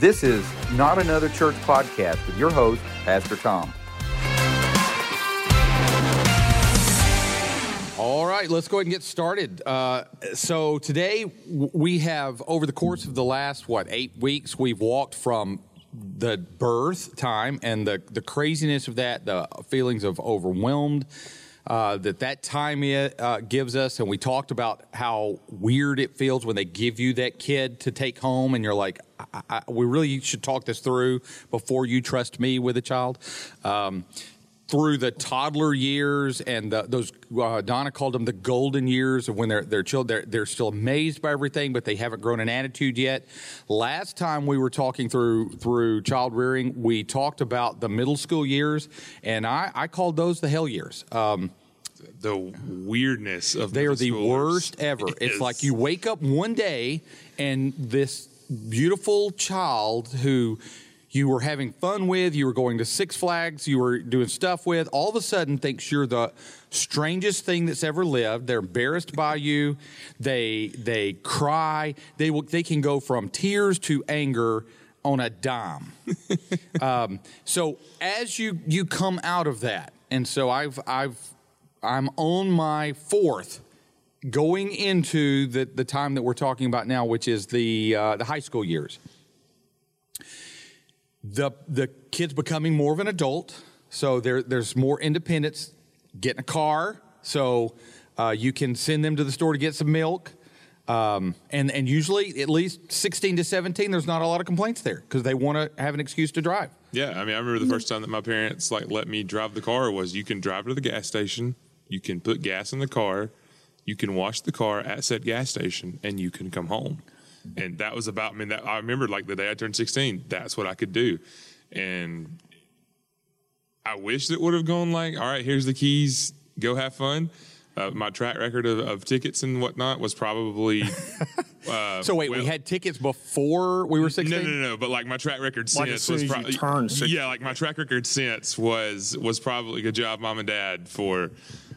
This is Not Another Church podcast with your host, Pastor Tom. All right, let's go ahead and get started. Uh, so today we have, over the course of the last what eight weeks, we've walked from the birth time and the the craziness of that, the feelings of overwhelmed. Uh, that that time it, uh, gives us, and we talked about how weird it feels when they give you that kid to take home, and you're like, I, I, we really should talk this through before you trust me with a child. Um, through the toddler years and the, those uh, Donna called them the golden years of when they're they're, they're they're still amazed by everything, but they haven't grown an attitude yet. Last time we were talking through through child rearing, we talked about the middle school years, and I, I called those the hell years. Um, the weirdness of they are the worst ever. It's like you wake up one day and this beautiful child who you were having fun with, you were going to Six Flags, you were doing stuff with, all of a sudden thinks you're the strangest thing that's ever lived. They're embarrassed by you. They they cry. They will, they can go from tears to anger on a dime. um, so as you you come out of that, and so I've I've I'm on my fourth going into the, the time that we're talking about now, which is the uh, the high school years. The the kids becoming more of an adult, so there there's more independence. Getting a car, so uh, you can send them to the store to get some milk. Um, and and usually at least 16 to 17, there's not a lot of complaints there because they want to have an excuse to drive. Yeah, I mean, I remember the first time that my parents like let me drive the car was you can drive to the gas station, you can put gas in the car, you can wash the car at said gas station, and you can come home. And that was about. I mean, that I remember like the day I turned sixteen. That's what I could do, and I wish it would have gone like, all right, here's the keys, go have fun. Uh, my track record of, of tickets and whatnot was probably. Uh, So wait, we had tickets before we were 16. no, no, no. But like my track record Like, since as was probably turn 16. yeah. Like my track record since was was probably good job, mom and dad for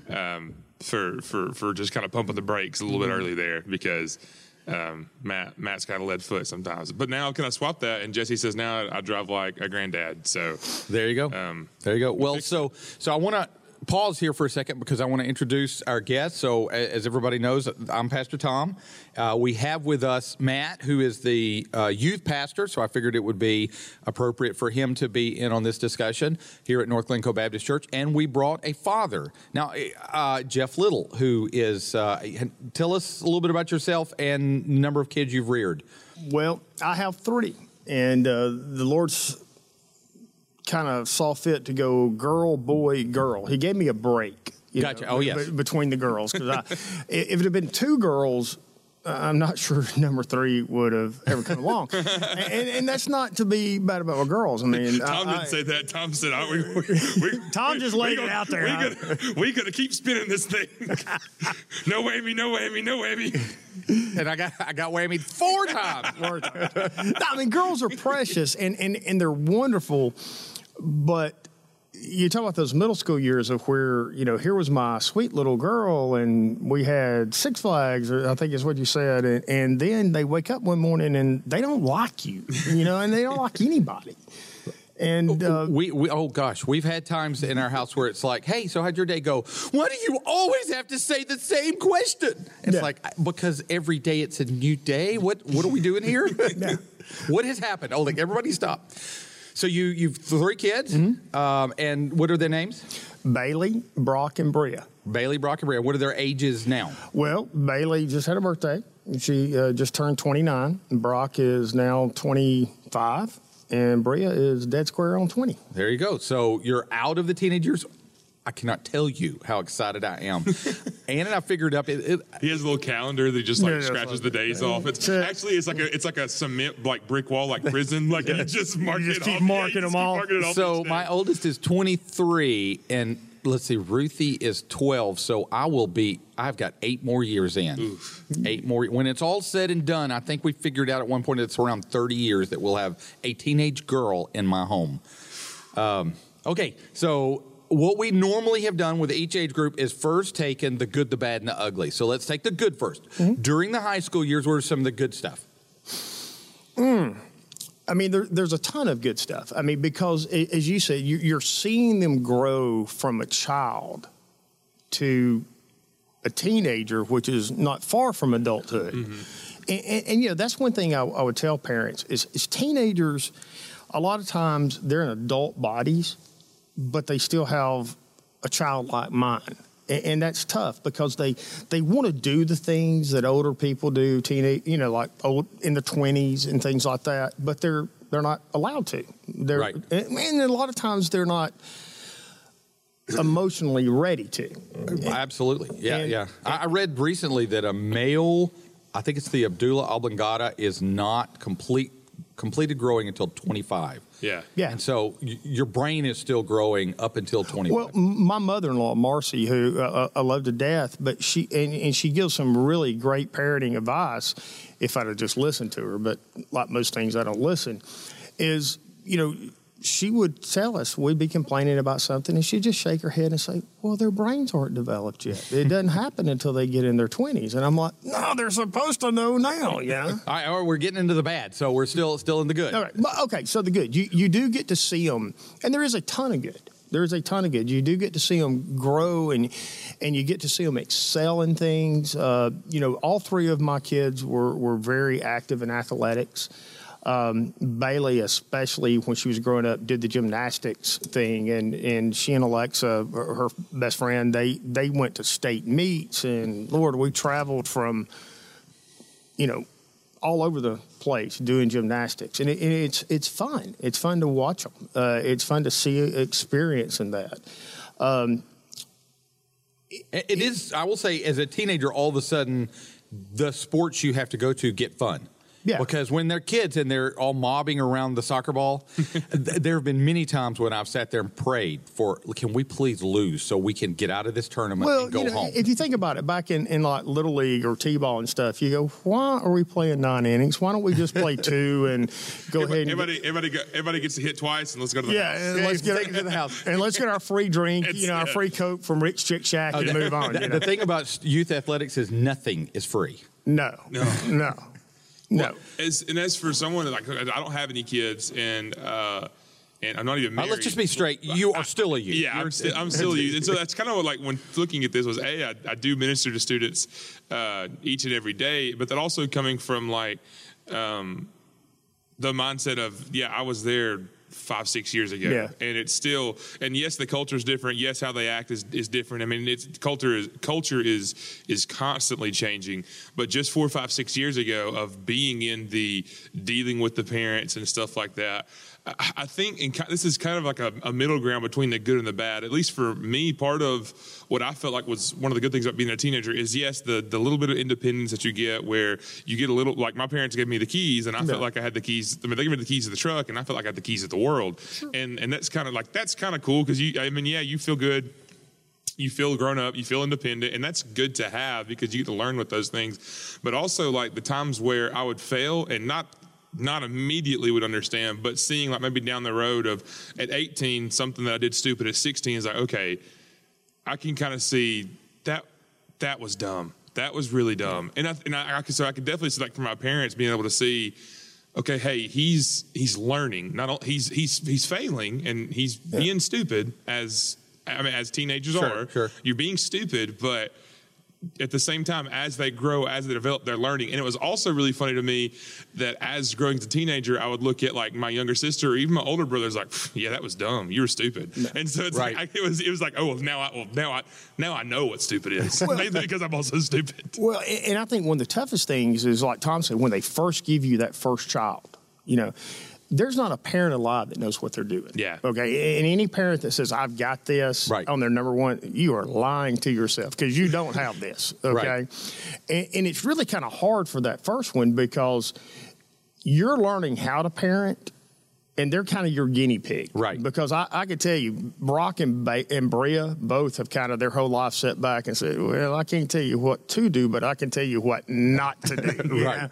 um, for for for just kind of pumping the brakes a little Mm-hmm. bit early there because. Um, Matt Matt's kind of lead foot sometimes, but now can I swap that? And Jesse says now I drive like a granddad. So There you go. Um, there you go. Well, so so I want to pause here for a second because I want to introduce our guest. So, as everybody knows, I'm Pastor Tom. Uh, we have with us Matt, who is the uh, youth pastor. So I figured it would be appropriate for him to be in on this discussion here at North Glencoe Baptist Church. And we brought a father now, uh, Jeff Little, who is. Uh, tell us a little bit about yourself and number of kids you've reared. Well, I have three, and uh, the Lord's kind of saw fit to go girl, boy, girl. He gave me a break. you Gotcha. know, Oh, be- yes. be- between the girls, because if it had been two girls. uh, I'm not sure number three would have ever come along, and, and, and that's not to be bad about my girls. I mean, Tom I, didn't I- say that. Tom said, "I, we, we, we, Tom just laid it out there, We huh? gotta, we gotta keep spinning this thing. no whammy, no whammy, no whammy. And I got I got whammied four times. No, I mean, girls are precious and, and, and they're wonderful, but you talk about those middle school years of where, you know, here was my sweet little girl and we had Six Flags, or I think is what you said. And, and then they wake up one morning and they don't like you, you know, and they don't like anybody. And uh, we, we oh gosh, we've had times in our house where it's like, hey, so how'd your day go? Why do you always have to say the same question? It's Yeah. like because every day it's a new day. What what are we doing here? what has happened? Oh, like everybody stop. So you you've three kids, Mm-hmm. um, and what are their names? Bailey, Brock, and Bria. Bailey, Brock, and Bria. What are their ages now? Well, Bailey just had a birthday. She uh, just turned 29. Brock is now 25. And Bria is dead square on 20. There you go. So you're out of the teenage years. I cannot tell you how excited I am. Ann and I figured up it, it, He has a little calendar that just like Yeah, yeah, scratches it's the like- days off. It's actually it's like a it's like a cement like brick wall like prison. Like you just mark You just it keep off. marking you them all. marking So my oldest is 23, and let's see, Ruthie is 12. So I will be. I've got eight more years in. Eight more. When it's all said and done, I think we figured out at one point it's around 30 years that we'll have a teenage girl in my home. Um, okay, so. What we normally have done with each age group is first taken the good, the bad, and the ugly. So let's take the good 1st mm-hmm. During the high school years, what are some of the good stuff? Mm. I mean, there, there's a ton of good stuff. I mean, because as you said, you, you're seeing them grow from a child to a teenager, which is not far from adulthood. Mm-hmm. And, and, and, you know, that's one thing I, I would tell parents is, is teenagers, a lot of times they're in adult bodies, but they still have a childlike mind. And, and that's tough because they they want to do the things that older people do, teenage, you know, like old in the twenties and things like that. But they're they're not allowed to. They're, Right. and, and a lot of times they're not emotionally ready to. Absolutely. Yeah, And- yeah. I, I read recently that a male, I think it's the medulla oblongata, is not complete completed growing until 25. Yeah. Yeah. And so y- your brain is still growing up until 25. Well, m- my mother-in-law, Marcy, who uh, I love to death, but she and, and she gives some really great parenting advice. If I'd have just listened to her, but like most things, I don't listen. Is you know, she would tell us we'd be complaining about something, and she'd just shake her head and say, "Well, their brains aren't developed yet. It doesn't happen until they get in their twenties." And I'm like, "No, they're supposed to know now." Yeah. All right, right, we're getting into the bad, so we're still still in the good. All right. But, okay. So the good, you you do get to see them, and there is a ton of good. There is a ton of good. You do get to see them grow, and and you get to see them excel in things. Uh, you know, all three of my kids were were very active in athletics. Um, Bailey, especially when she was growing up, did the gymnastics thing, and, and she and Alexa, her best friend, they they went to state meets, and Lord, we traveled from you know, all over the place doing gymnastics, and, it, and it's it's fun. It's fun to watch them. Uh, it's fun to see experience in that. Um, It- it is, I will say, as a teenager, all of a sudden, the sports you have to go to get fun. Yeah. Because when they're kids and they're all mobbing around the soccer ball, th- there have been many times when I've sat there and prayed for, can we please lose so we can get out of this tournament well, and go you know, home? if you think about it, back in, in like little league or t-ball and stuff, you go, why are we playing nine innings? Why don't we just play two and go ahead and Everybody, everybody, go, everybody gets to hit twice, and let's go to the yeah, house. and let's get take to the house. and let's get our free drink, It's- you know, our free coke from Rick's Chick Shack and move on. the, You know? the thing about youth athletics is nothing is free. No, No. no, no. As, and as for someone like I don't have any kids, and uh, and I'm not even Uh, married. let's just be straight. You are still a youth. Yeah, I'm, sti- I'm still a youth. And so that's kind of what, like, when looking at this was, A, I, I do minister to students uh, each and every day, but that also coming from, like, um, the mindset of, yeah, I was there five, six years ago. Yeah. And it's still, and yes, the culture is different. Yes, how they act is, is different. I mean, it's culture is, culture is, is constantly changing. But just four, five, six years ago of being in the dealing with the parents and stuff like that, I, think in, this is kind of like a, a middle ground between the good and the bad. At least for me, part of what I felt like was one of the good things about being a teenager is yes, the the little bit of independence that you get, where you get a little like my parents gave me the keys, and I felt like I had the keys. I mean, they gave me the keys to the truck, and I felt like I had the keys to the world, and and that's kind of like that's kind of cool because you, I mean, yeah, you feel good you feel grown up, you feel independent, and that's good to have because you get to learn with those things. But also like the times where I would fail and not not immediately would understand, but seeing like maybe down the road of at 18 something that I did stupid at 16 is like okay, I can kind of see that that was dumb. That was really dumb. And I and I, I could so I could definitely see like from my parents being able to see okay, hey, he's he's learning. Not he's he's he's failing and he's being stupid as I mean as teenagers Sure, are. sure. You're being stupid, but at the same time, as they grow, as they develop, they're learning. And it was also really funny to me that as growing as a teenager, I would look at like my younger sister or even my older brothers, like, yeah, that was dumb. You were stupid. And so it's Right. like, it was, it was like, oh, well, now I, well, now I, now I know what stupid is. Mainly because I'm also stupid. Well, and I think one of the toughest things is like Tom said, when they first give you that first child, you know, there's not a parent alive that knows what they're doing. Yeah. Okay. And any parent that says, I've got this Right. on their number one, you are lying to yourself because you don't have this. Okay. Right. And, and it's really kind of hard for that first one because you're learning how to parent and they're kind of your guinea pig. Right. Because I, I could tell you, Brock and, ba- and Bria both have kind of their whole life set back and said, well, I can't tell you what to do, but I can tell you what not to do. Right. know?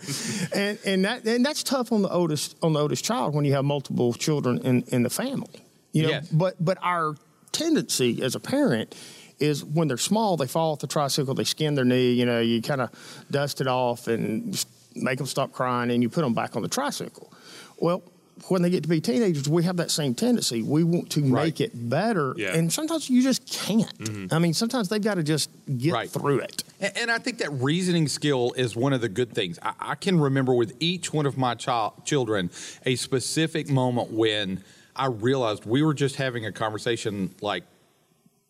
And, and, that, and that's tough on the oldest, on the oldest child when you have multiple children in, in the family. You know, Yes. but, but our tendency as a parent is when they're small, they fall off the tricycle, they skin their knee, you know, you kind of dust it off and make them stop crying and you put them back on the tricycle. Well, when they get to be teenagers, we have that same tendency. We want to Right. make it better, Yeah. and sometimes you just can't. Mm-hmm. I mean, sometimes they've got to just get Right. through it. And, and I think that reasoning skill is one of the good things. I, I can remember with each one of my child, children a specific moment when I realized we were just having a conversation like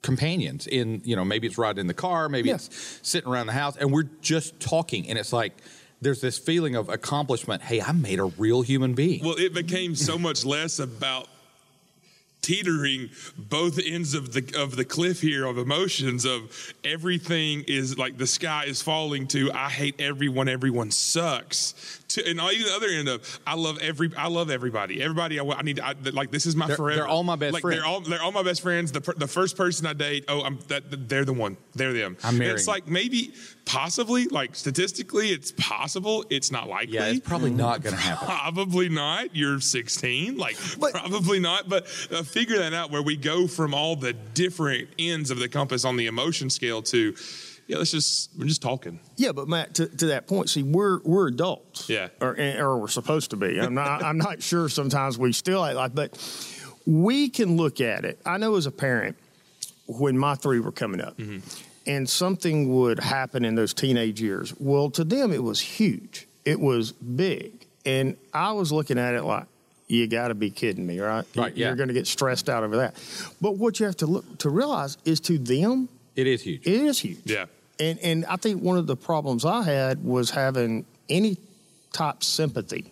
companions in, you know, maybe it's riding in the car, maybe Yeah. it's sitting around the house, and we're just talking. And it's like, there's this feeling of accomplishment. Hey, I made a real human being. Well, it became so much less about teetering both ends of the of the cliff here of emotions of everything is like the sky is falling to I hate everyone everyone sucks to and even the other end of I love every I love everybody everybody I, I need I, like this is my They're- forever they're all my best like friends. they're all they're all my best friends the the first person I date oh I'm that they're the one they're them I'm And it's like maybe possibly like statistically it's possible it's not likely yeah, it's probably not going to happen. Probably not. You're 16. Like, But- probably not. But uh, figure that out where we go from all the different ends of the compass on the emotion scale to, yeah, let's just, we're just talking. Yeah, but Matt, to, to that point, see, we're we're adults. Yeah. or eh, or we're supposed to be. I'm not. I'm not sure. Sometimes we still act like, but we can look at it. I know as a parent, when my three were coming up, mm-hmm. and something would happen in those teenage years. Well, to them, it was huge. It was big, and I was looking at it like. You got to be kidding me, right? Right, yeah. You're going to get stressed out over that. But what you have to look to realize is to them, It is huge. it is huge. Yeah. And and I think one of the problems I had was having any type sympathy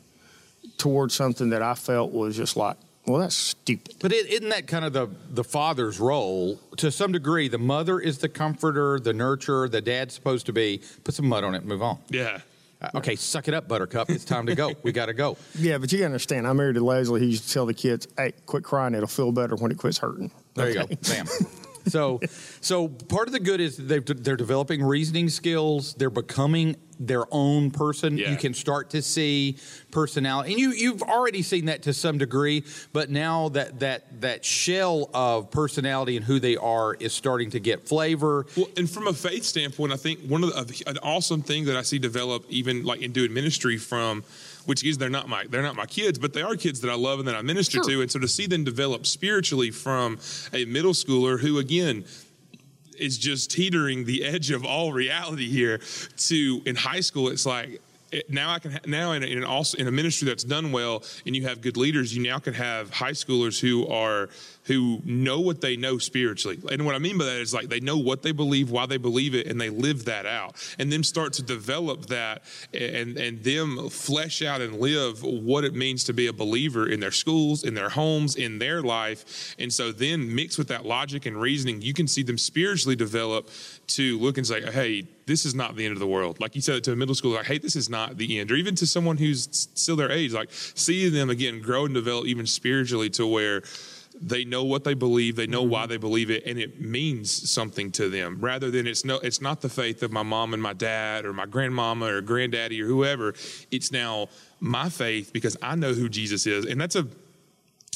towards something that I felt was just like, well, that's stupid. But is isn't that kind of the the father's role to some degree? The mother is the comforter, the nurturer. The dad's supposed to be put some mud on it move on. Yeah. Uh, okay, suck it up, Buttercup. It's time to go. We got to go. Yeah, but you got to understand, I married to Leslie. He used to tell the kids, hey, quit crying. It'll feel better when it quits hurting. There you Okay? go. Bam. So, so part of the good is they've, they're developing reasoning skills. They're becoming their own person. Yeah. You can start to see personality, and you you've already seen that to some degree. But now that that that shell of personality and who they are is starting to get flavor. Well, and from a faith standpoint, I think one of the, an awesome thing that I see develop, even like in doing ministry from, which is they're not my they're not my kids, but they are kids that I love and that I minister Sure. to, and so to see them develop spiritually from a middle schooler who again is just teetering the edge of all reality here to in high school it's like it, now I can ha- now in, in also in a ministry that's done well and you have good leaders you now can have high schoolers who are who know what they know spiritually. And what I mean by that is like they know what they believe why they believe it and they live that out. And then start to develop that and and them flesh out and live what it means to be a believer in their schools in their homes in their life. And so then mixed with that logic and reasoning you can see them spiritually develop to look and say hey this is not the end of the world. Like you said to a middle schooler, like hey this is not the end. Or even to someone who's still their age like see them again grow and develop even spiritually to where they know what they believe they know why mm-hmm. they believe it and it means something to them. Rather than it's no it's not the faith of my mom and my dad or my grandmama or granddaddy or whoever. It's now my faith because i know who jesus is. And that's a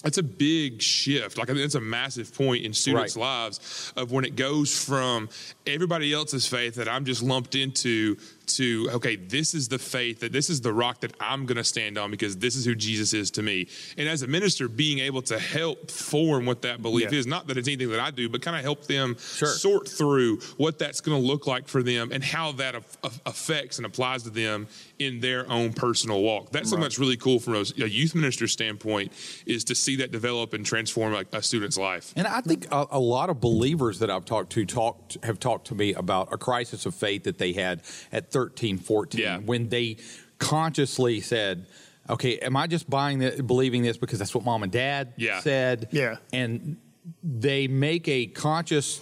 that's a big shift. Like I think it's a massive point in students' Right. lives of when it goes from everybody else's faith that I'm just lumped into to okay, this is the faith that this is the rock that I'm going to stand on because this is who Jesus is to me. And as a minister, being able to help form what that belief Yeah. is, not that it's anything that I do, but kind of help them Sure. sort through what that's going to look like for them and how that af- af- affects and applies to them in their own personal walk. That's something that's really cool from a, a youth minister standpoint is to see that develop and transform a, a student's life. And I think a, a lot of believers that I've talked to talked have talked to me about a crisis of faith that they had at 13, 14 Yeah. when they consciously said, "Okay, am I just buying this, believing this because that's what mom and dad Yeah. said?" Yeah. And they make a conscious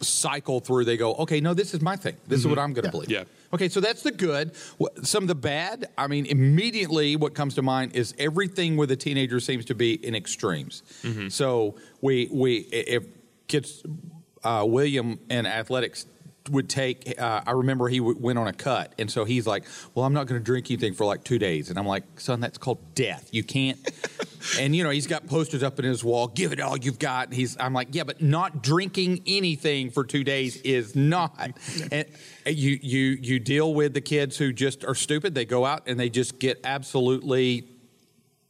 cycle through. They go, "Okay, no, this is my thing. This is what I'm going to believe." Yeah. Okay, so that's the good. Some of the bad, I mean, immediately what comes to mind is everything with a teenager seems to be in extremes. So we we if kids, uh, William in athletics would take. Uh, I remember he w- went on a cut, and so he's like, "Well, I'm not going to drink anything for like two days," and I'm like, "Son, that's called death. You can't." and you know, he's got posters up in his wall. Give it all you've got. And he's. I'm like, yeah, but not drinking anything for two days is not. And you you you deal with the kids who just are stupid. They go out and they just get absolutely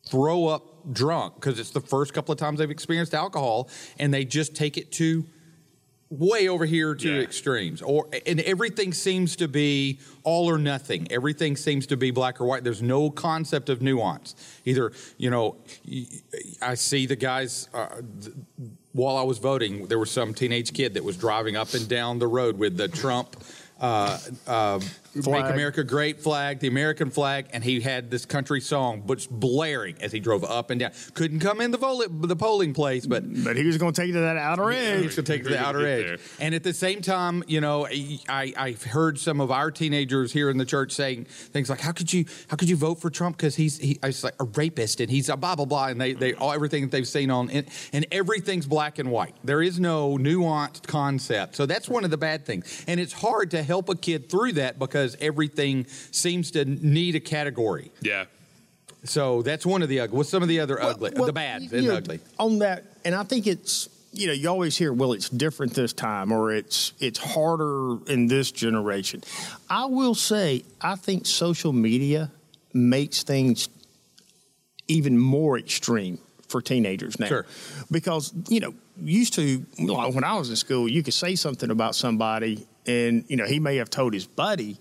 throw up drunk because it's the first couple of times they've experienced alcohol and they just take it to way over here to Yeah. extremes. Or and everything seems to be all or nothing. Everything seems to be black or white. There's no concept of nuance. Either you know i see the guys uh, while i was voting there was some teenage kid that was driving up and down the road with the trump uh, uh, make america great flag the american flag and he had this country song but blaring as he drove up and down couldn't come in the, vol- the polling place but But he was going to take you to that outer edge. He was going to take it to the outer edge. there. And at the same time, you know, I, I've heard some of our teenagers here in the church saying things like, "How could you, how could you vote for Trump? Because he's, he, it's like a rapist and he's a blah blah blah." And they, they all everything that they've seen on, and, and everything's black and white. There is no nuanced concept. So that's one of the bad things. And it's hard to help a kid through that because everything seems to need a category. Yeah. So that's one of the ugly. What's some of the other ugly, Well, the bad and know, ugly? On that, and I think it's you know you always hear, well, it's different this time, or it's it's harder in this generation. I will say, I think social media makes things even more extreme for teenagers now. Sure. Because, you know, used to, like when I was in school, you could say something about somebody and, you know, he may have told his buddy,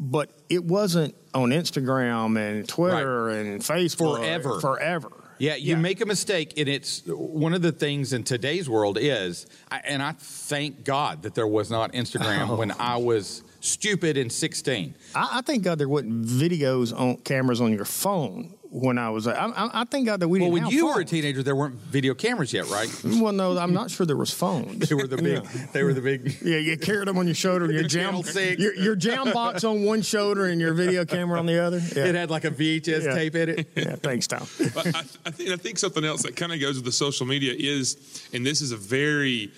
but it wasn't on Instagram and Twitter and Facebook Forever. Forever. Yeah, you make a mistake, and it's one of the things in today's world is, and I thank God that there was not Instagram when I was stupid in 16. I, I thank God there wasn't videos on cameras on your phone when I was. I, I, I thank God that we Well, didn't when have you were a teenager, there weren't video cameras yet, right? Well, no, I'm not sure there was phones. They were the big. Yeah. They were the big. Yeah, you carried them on your shoulder, your jam, your, your jam box on one shoulder and your video camera on the other. Yeah, It had like a VHS Yeah. tape in it. yeah thanks, Tom. I, I, think, I think something else that kind of goes with the social media is, and this is a very,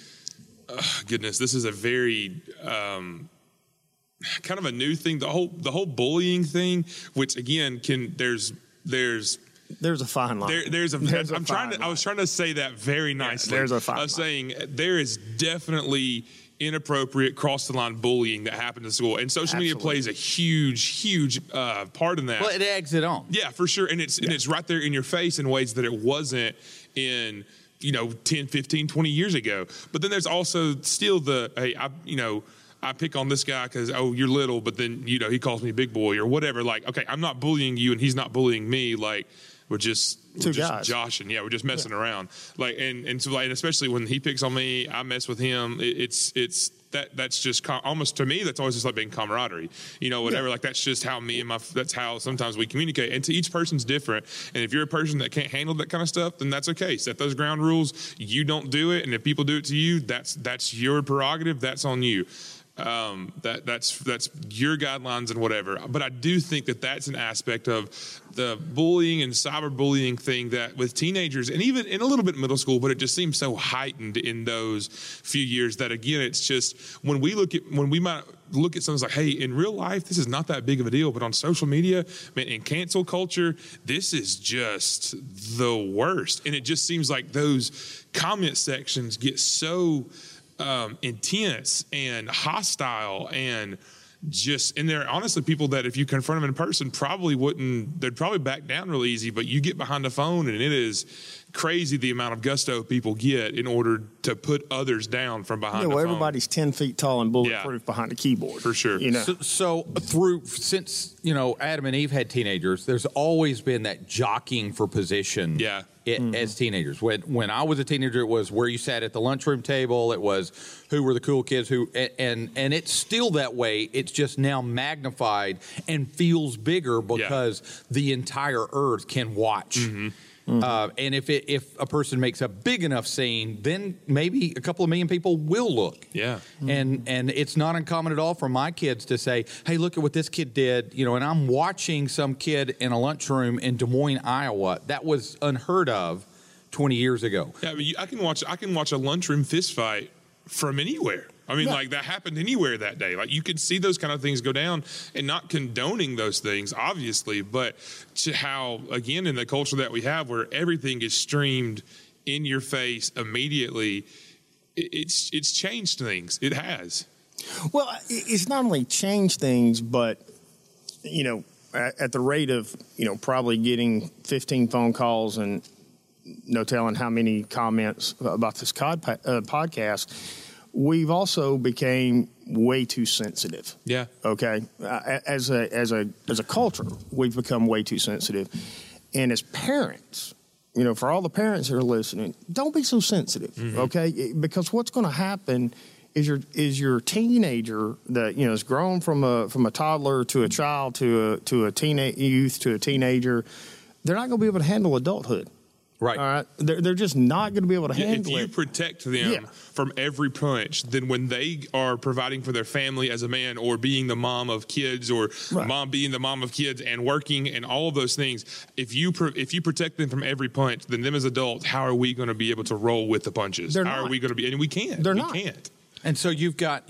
uh, goodness, this is a very um, kind of a new thing. The whole the whole bullying thing, which again can there's there's There's a fine line. there, there's a. There's a am trying to. fine I was trying to say that very nicely. there's a fine line. I was line. saying there is definitely inappropriate cross the line bullying that happened in school, and social media plays a huge, huge uh, part in that. Well, it eggs it on. Yeah, for sure. And it's and it's right there in your face in ways that it wasn't in you know 10, 15, 20 years ago. But then there's also still the hey, I you know, I pick on this guy cuz oh, you're little, but then you know, he calls me big boy or whatever like, okay, I'm not bullying you and he's not bullying me like we're just we're just guys. joshing, yeah. We're just messing around, like, and and so like, and especially when he picks on me, I mess with him. It, it's it's that that's just com- almost to me. That's always just like being camaraderie, you know, whatever. Like that's just how me and my that's how sometimes we communicate. And to each person's different. And if you're a person that can't handle that kind of stuff, then that's okay. Set those ground rules. You don't do it, and if people do it to you, that's that's your prerogative. That's on you um, that that's that's your guidelines and whatever. But I do think that that's an aspect of the bullying and cyberbullying thing that with teenagers and even in a little bit middle school, but it just seems so heightened in those few years that again, it's just when we look at when we might look at something like, hey, in real life, this is not that big of a deal, but on social media, man, in cancel culture, this is just the worst. And it just seems like those comment sections get so um, intense and hostile and just and they're honestly people that if you confront them in person probably wouldn't they'd probably back down real easy but you get behind the phone and it is crazy the amount of gusto people get in order to put others down from behind Yeah, well, the phone. everybody's ten feet tall and bulletproof behind the keyboard For sure. You know, So, so through since you know Adam and Eve had teenagers, there's always been that jockeying for position. Yeah. I- mm-hmm. As teenagers, when when I was a teenager, it was where you sat at the lunchroom table. It was who were the cool kids. Who and and it's still that way. It's just now magnified and feels bigger because the entire earth can watch. Mm-hmm. Uh, and if it, if a person makes a big enough scene, then maybe a couple of million people will look. Yeah. And and it's not uncommon at all for my kids to say, "Hey, look at what this kid did," you know. And I'm watching some kid in a lunchroom in Des Moines, Iowa. That was unheard of 20 years ago. Yeah, I mean, you- I can watch. I can watch a lunchroom fist fight from anywhere. I mean, Yeah. like that happened anywhere that day. Like you could see those kind of things go down, and not condoning those things, obviously, but to how again in the culture that we have, where everything is streamed in your face immediately, it's it's changed things. It has. Well, it's not only changed things, but you know, at, the rate of you know probably getting 15 phone calls and no telling how many comments about this cod, uh, podcast, we've also became way too sensitive. Yeah. Okay. Uh, as a as a as a culture, we've become way too sensitive, and as parents, you know, for all the parents that are listening, don't be so sensitive. Okay, because what's going to happen is your is your teenager that you know is grown from a from a toddler to a child to a to a teenage youth to a teenager, they're not going to be able to handle adulthood. Right. All right. They're, they're just not going to be able to handle it. If you it. protect them Yeah. from every punch, then when they are providing for their family as a man, or being the mom of kids, or Right. mom being the mom of kids and working and all of those things, if you pro- if you protect them from every punch, then them as adults, how are we going to be able to roll with the punches? They're how not. are we going to be? And we can't. They're we not. can't. And so you've got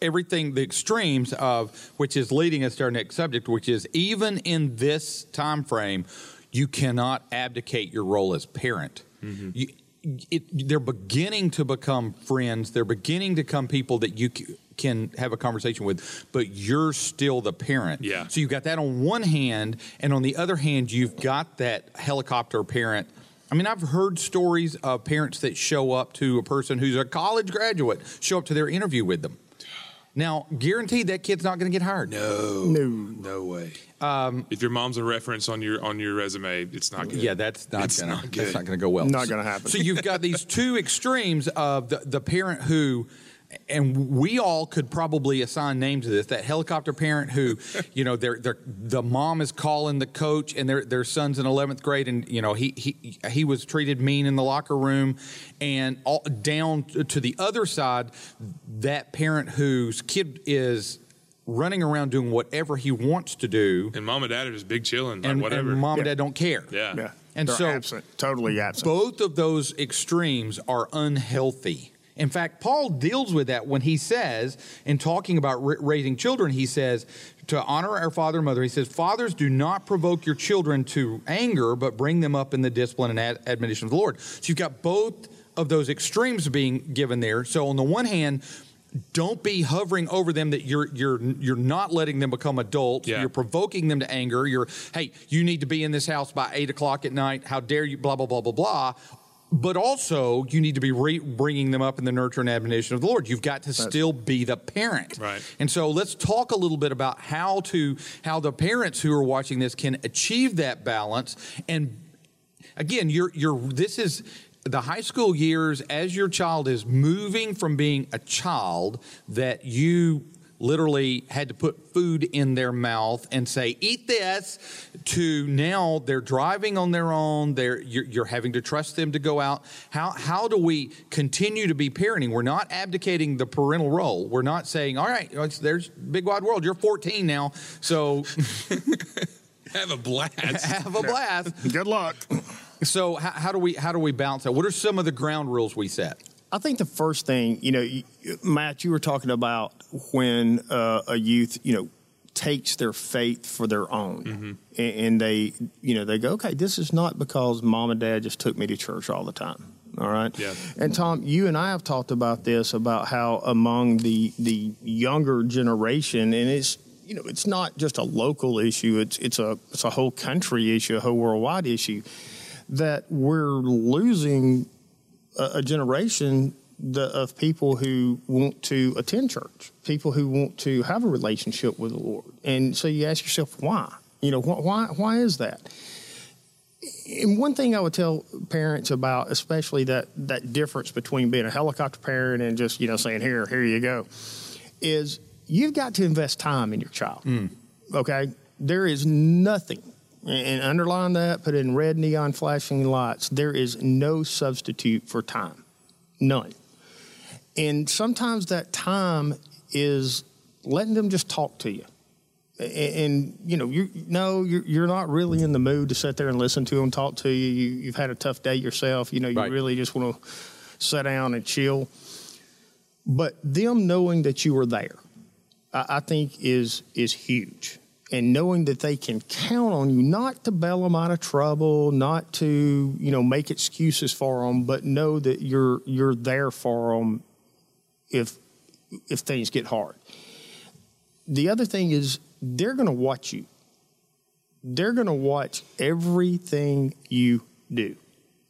everything, the extremes of which is leading us to our next subject, which is even in this time frame, you cannot abdicate your role as parent. Mm-hmm. You, it, they're beginning to become friends. They're beginning to become people that you c- can have a conversation with, but you're still the parent. Yeah. So you've got that on one hand, and on the other hand, you've got that helicopter parent. I mean, I've heard stories of parents that show up to a person who's a college graduate, show up to their interview with them. Now, guaranteed that kid's not going to get hired. No, No. no way. Um, if your mom's a reference on your on your resume, it's not good. Yeah, that's not It's gonna not that's not gonna go well. Not gonna happen. So you've got these two extremes of the, the parent who and we all could probably assign names to this. That helicopter parent who, you know, they're, they're, the mom is calling the coach, and their their son's in eleventh grade, and you know he he he was treated mean in the locker room, and all, down to the other side, that parent whose kid is running around doing whatever he wants to do, And mom and dad are just big chilling, like and, whatever. and mom and dad don't care. yeah. Yeah. And They're so- absent, totally absent. Both of those extremes are unhealthy. In fact, Paul deals with that when he says, in talking about raising children, he says, to honor our father and mother, he says, Fathers, do not provoke your children to anger, but bring them up in the discipline and ad- admonition of the Lord. So you've got both of those extremes being given there. So on the one hand, don't be hovering over them that you're you're you're not letting them become adults. Yeah. You're provoking them to anger. You're hey, you need to be in this house by eight o'clock at night. How dare you? Blah blah blah blah blah. But also, you need to be re- bringing them up in the nurture and admonition of the Lord. You've got to still be the parent, Right. And so, let's talk a little bit about how to how the parents who are watching this can achieve that balance. And again, you're you're this is the high school years as your child is moving from being a child that you literally had to put food in their mouth and say eat this to now they're driving on their own they're you're, you're having to trust them to go out how how do we continue to be parenting we're not abdicating the parental role we're not saying all right it's- there's big wide world you're 14 now so Have a blast. have a blast Good luck. so how, how do we how do we balance that? What are some of the ground rules we set? I think the first thing, you know, you, Matt, you were talking about when uh, a youth, you know, takes their faith for their own, and, and they, you know, they go, okay, this is not because mom and dad just took me to church all the time. All right. Yeah. And Tom, you and I have talked about this about how among the the younger generation, and it's you know, it's not just a local issue. It's it's a it's a whole country issue, a whole worldwide issue. That we're losing a, generation the, of people who want to attend church, people who want to have a relationship with the Lord. And so you ask yourself, why? You know, wh- why? Why is that? And one thing I would tell parents about, especially that that difference between being a helicopter parent and just you know saying here, here you go, is you've got to invest time in your child. Mm. Okay, there is nothing, and underline that, put in red neon flashing lights. There is no substitute for time, none. And sometimes that time is letting them just talk to you. A- And, you know, you no, you're, you're not really in the mood to sit there and listen to them talk to you. you you've had a tough day yourself. You know, you Right. really just want to sit down and chill. But them knowing that you are there, I, I think is is huge. And knowing that they can count on you, not to bail them out of trouble, not to you know make excuses for them, but know that you're you're there for them if if things get hard. The other thing is they're going to watch you. they're going to watch everything you do.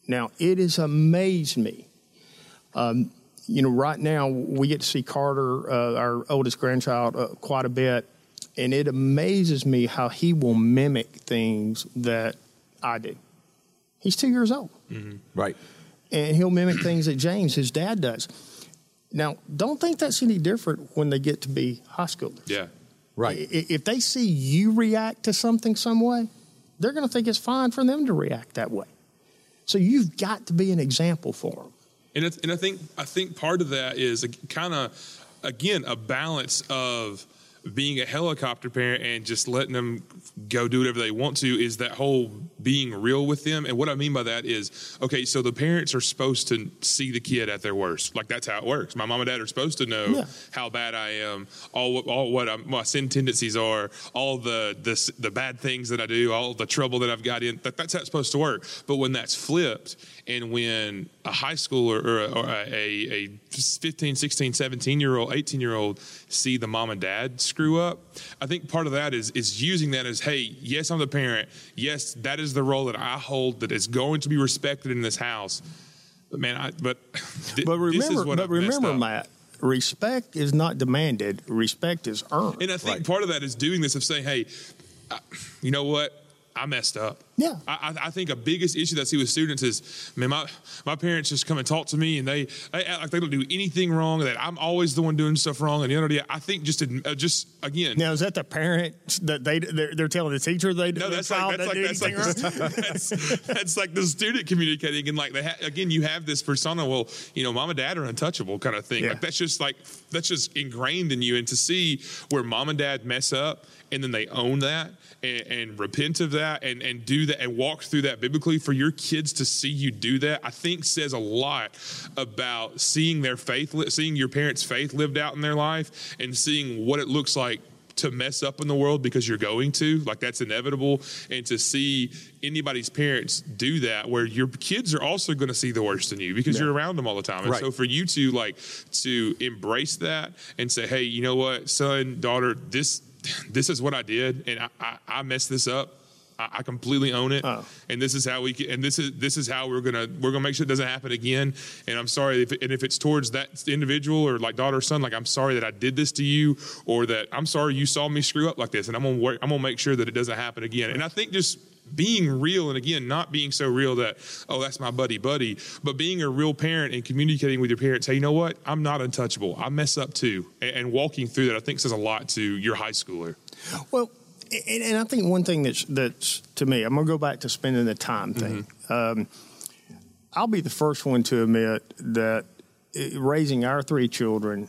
Now, it has amazed me. Um, you know, right now we get to see Carter, uh, our oldest grandchild, uh, quite a bit, and it amazes me how he will mimic things that I do. He's two years old, mm-hmm. Right. and he'll mimic things that James, his dad, does. Now, don't think that's any different when they get to be high schoolers. Yeah. Right. If they see you react to something some way, they're going to think it's fine for them to react that way. So you've got to be an example for them. And I, and I think I think part of that is kind of again a balance of being a helicopter parent and just letting them go do whatever they want to is that whole being real with them. And what I mean by that is, okay, so the parents are supposed to see the kid at their worst. Like that's how it works. My mom and dad are supposed to know Yeah. how bad I am, all what- all what I'm, my sin tendencies are, all the, the the bad things that I do, all the trouble that I've got in. That, that's how it's supposed to work. But when that's flipped, and when a high schooler or a, or a, a 15, 16, 17 year old, 18 year old see the mom and dad screw up, I think part of that is is using that as, hey, yes, I'm the parent. Yes, that is the role that I hold that is going to be respected in this house. But man, I, but th- But this is remember, what but I've remember. Matt, respect is not demanded. Respect is earned. And I think part of that is doing this of saying, hey, I, you know what? I messed up. Yeah. I, I think a biggest issue that I see with students is, man, my, my parents just come and talk to me and they, they act like they don't do anything wrong, that I'm always the one doing stuff wrong. And the other day, I think just, uh, just again, now, is that the parent that they they're, they're telling the teacher they no, that's like that's like do that's like wrong? the, that's, that's like the student communicating and like they ha- again you have this persona. Well, you know, mom and dad are untouchable kind of thing. Yeah. Like that's just like that's just ingrained in you. And to see where mom and dad mess up and then they own that and, and repent of that and and do that and walk through that biblically for your kids to see you do that, I think says a lot about seeing their faith, seeing your parents' faith lived out in their life, and seeing what it looks like to mess up in the world because you're going to like that's inevitable. And to see anybody's parents do that where your kids are also going to see the worst in you because you're around them all the time. And Right. so for you to like to embrace that and say hey you know what son daughter this this is what i did and i i, I messed this up I I completely own it, Oh. and this is how we can, and this is this is how we're gonna we're gonna make sure it doesn't happen again. And I'm sorry if and if it's towards that individual or like daughter or son, like I'm sorry that I did this to you, or that I'm sorry you saw me screw up like this, and I'm gonna work, I'm gonna make sure that it doesn't happen again. And I think just being real and again not being so real that oh that's my buddy buddy but being a real parent and communicating with your parents hey you know what i'm not untouchable i mess up too and, and walking through that i think says a lot to your high schooler Well, and, and I think one thing that's that's to me, I'm gonna go back to spending the time thing. Um, I'll be the first one to admit that uh, raising our three children,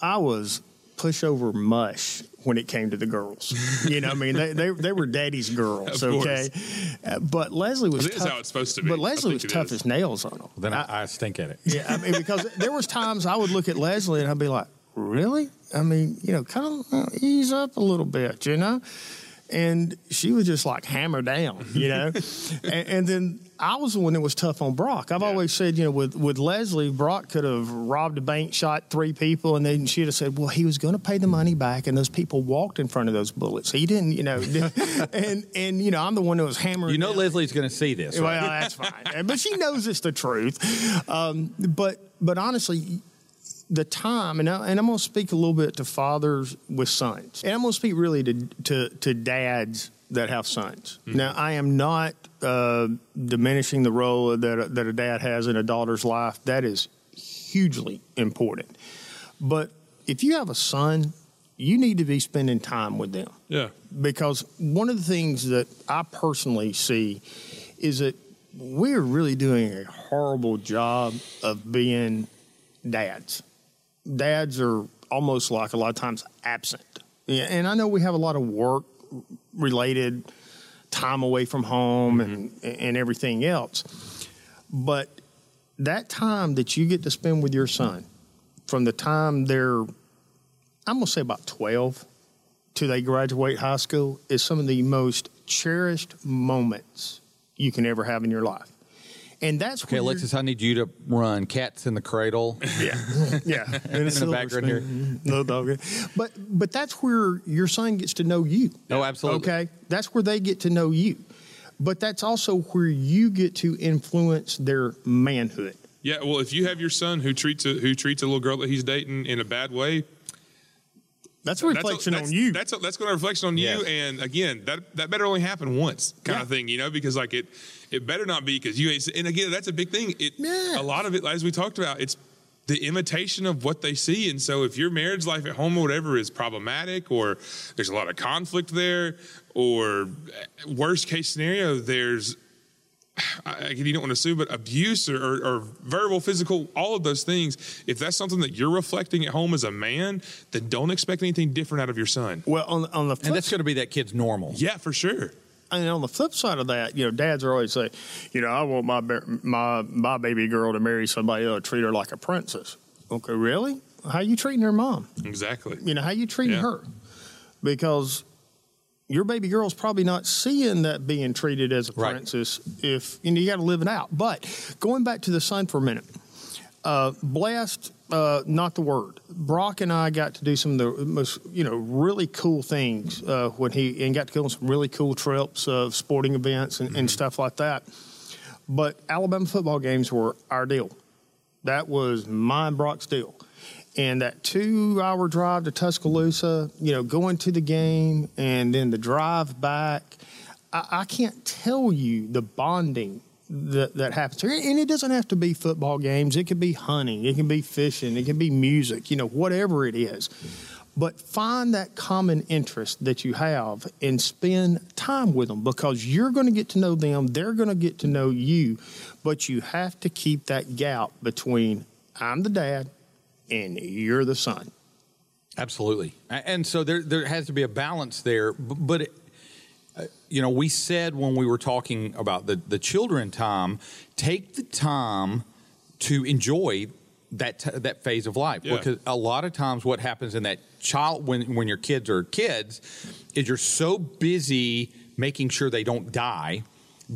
I was pushover mush when it came to the girls. You know, I mean, they they, they were daddy's girls, okay. Uh, but Leslie was This is tough. how it's supposed to be. But Leslie was tough is. as nails on them. Then I, I stink at it. Yeah, I mean, because there was times I would look at Leslie and I'd be like, "Really? I mean, you know, kind of uh, ease up a little bit, you know." And she was just like hammer down, you know. and, and then I was the one that was tough on Brock. I've Yeah. always said, you know, with with Leslie, Brock could have robbed a bank, shot three people, and then she'd have said, "Well, he was going to pay the money back," and those people walked in front of those bullets. He didn't, you know. and and you know, I'm the one that was hammering. You know down. Leslie's going to see this. Right? Well, that's fine, but she knows it's the truth. Um, but but honestly, the time, and, I, and I'm going to speak a little bit to fathers with sons, and I'm going to speak really to to, to dads that have sons. Now, I am not uh, diminishing the role that a, that a dad has in a daughter's life. That is hugely important. But if you have a son, you need to be spending time with them yeah because one of the things that I personally see is that we're really doing a horrible job of being dads. Dads are almost like a lot of times absent. Yeah, and I know we have a lot of work related time away from home and mm-hmm. and everything else. But that time that you get to spend with your son from the time they're I'm going to say about 12 till they graduate high school is some of the most cherished moments you can ever have in your life. And that's Okay, where Alexis, I need you to run Cats in the Cradle. Yeah, yeah. In the background here. No dog. But but that's where your son gets to know you. Oh, absolutely. Okay, that's where they get to know you. But that's also where you get to influence their manhood. Yeah, well, if you have your son who treats a, who treats a little girl that he's dating in a bad way, That's a that's reflection that's, on you. That's a, that's going to reflection on Yes. you. And again, that that better only happen once, kind Yeah. of thing, you know, because like it it better not be because you ain't. And again, that's a big thing. It Yeah. a lot of it, as we talked about, it's the imitation of what they see. And so, if your marriage life at home or whatever is problematic, or there's a lot of conflict there, or uh, worst case scenario, there's I, again, you don't want to sue, but abuse or, or, or verbal, physical, all of those things. If that's something that you're reflecting at home as a man, then don't expect anything different out of your son. well, on on the And flip that's going to be that kid's normal. Yeah, for sure. and on the flip side of that, you know, dads are always say, you know, I want my my my baby girl to marry somebody that'll treat her like a princess. Okay, really? How you treating her mom? Exactly. You know, how you treating Yeah. her? Because your baby girl's probably not seeing that being treated as a Right. princess if you know you got to live it out. But going back to the son for a minute, uh, blessed, uh, not the word. Brock and I got to do some of the most, you know, really cool things uh, when he and got to go on some really cool trips of sporting events and, and stuff like that. But Alabama football games were our deal. That was my and Brock's deal. And that two hour drive to Tuscaloosa, you know, going to the game and then the drive back, I, I can't tell you the bonding that, that happens. Here. And it doesn't have to be football games, it could be hunting, it can be fishing, it can be music, you know, whatever it is. But find that common interest that you have and spend time with them because you're going to get to know them, they're going to get to know you, but you have to keep that gap between I'm the dad and you're the son. Absolutely. And so there there has to be a balance there. But, it, uh, you know, we said when we were talking about the, the children time, take the time to enjoy that t- that phase of life Yeah. because a lot of times what happens in that child when when your kids are kids is you're so busy making sure they don't die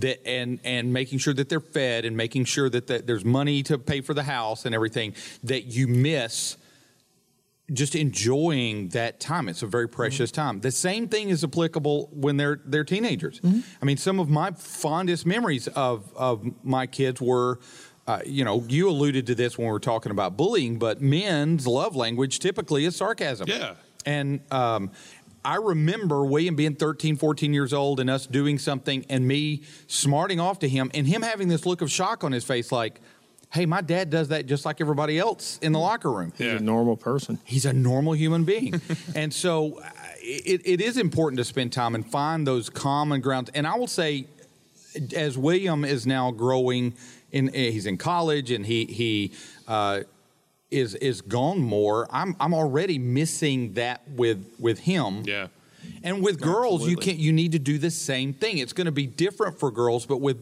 that and and making sure that they're fed and making sure that, that there's money to pay for the house and everything that you miss just enjoying that time. It's a very precious time. The same thing is applicable when they're they're teenagers. I mean, some of my fondest memories of of my kids were. Uh, you know, you alluded to this when we were talking about bullying, but men's love language typically is sarcasm. Yeah. And um, I remember William being 13, 14 years old and us doing something and me smarting off to him and him having this look of shock on his face like, hey, my dad does that just like everybody else in the locker room He's Yeah. a normal person. he's a normal human being and so uh, it, it is important to spend time and find those common grounds and i will say as william is now growing in he's in college and he he uh, is is gone more i'm i'm already missing that with with him Yeah. and with girls, you Absolutely. can you need to do the same thing. It's going to be different for girls, but with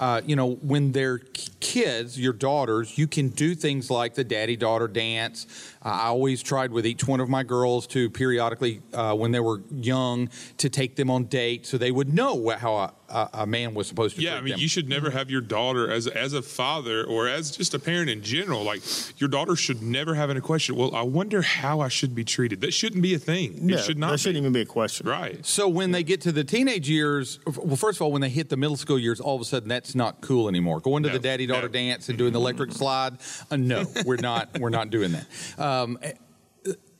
uh, you know when they're kids, your daughters, you can do things like the daddy daughter dance. Uh, I always tried with each one of my girls to periodically, uh, when they were young, to take them on dates so they would know what, how a, a, a man was supposed to. Yeah, I mean, them. you should never have your daughter as as a father or as just a parent in general. Like your daughter should never have any question. Well, I wonder how I should be treated. That shouldn't be a thing. Yeah, it should not. That shouldn't even be a question. Right. So when they get to the teenage years, well, first of all, when they hit the middle school years, all of a sudden that's not cool anymore. Going to No, the daddy daughter no. dance and doing the electric slide, uh, no, we're not. We're not doing that. Um, eh,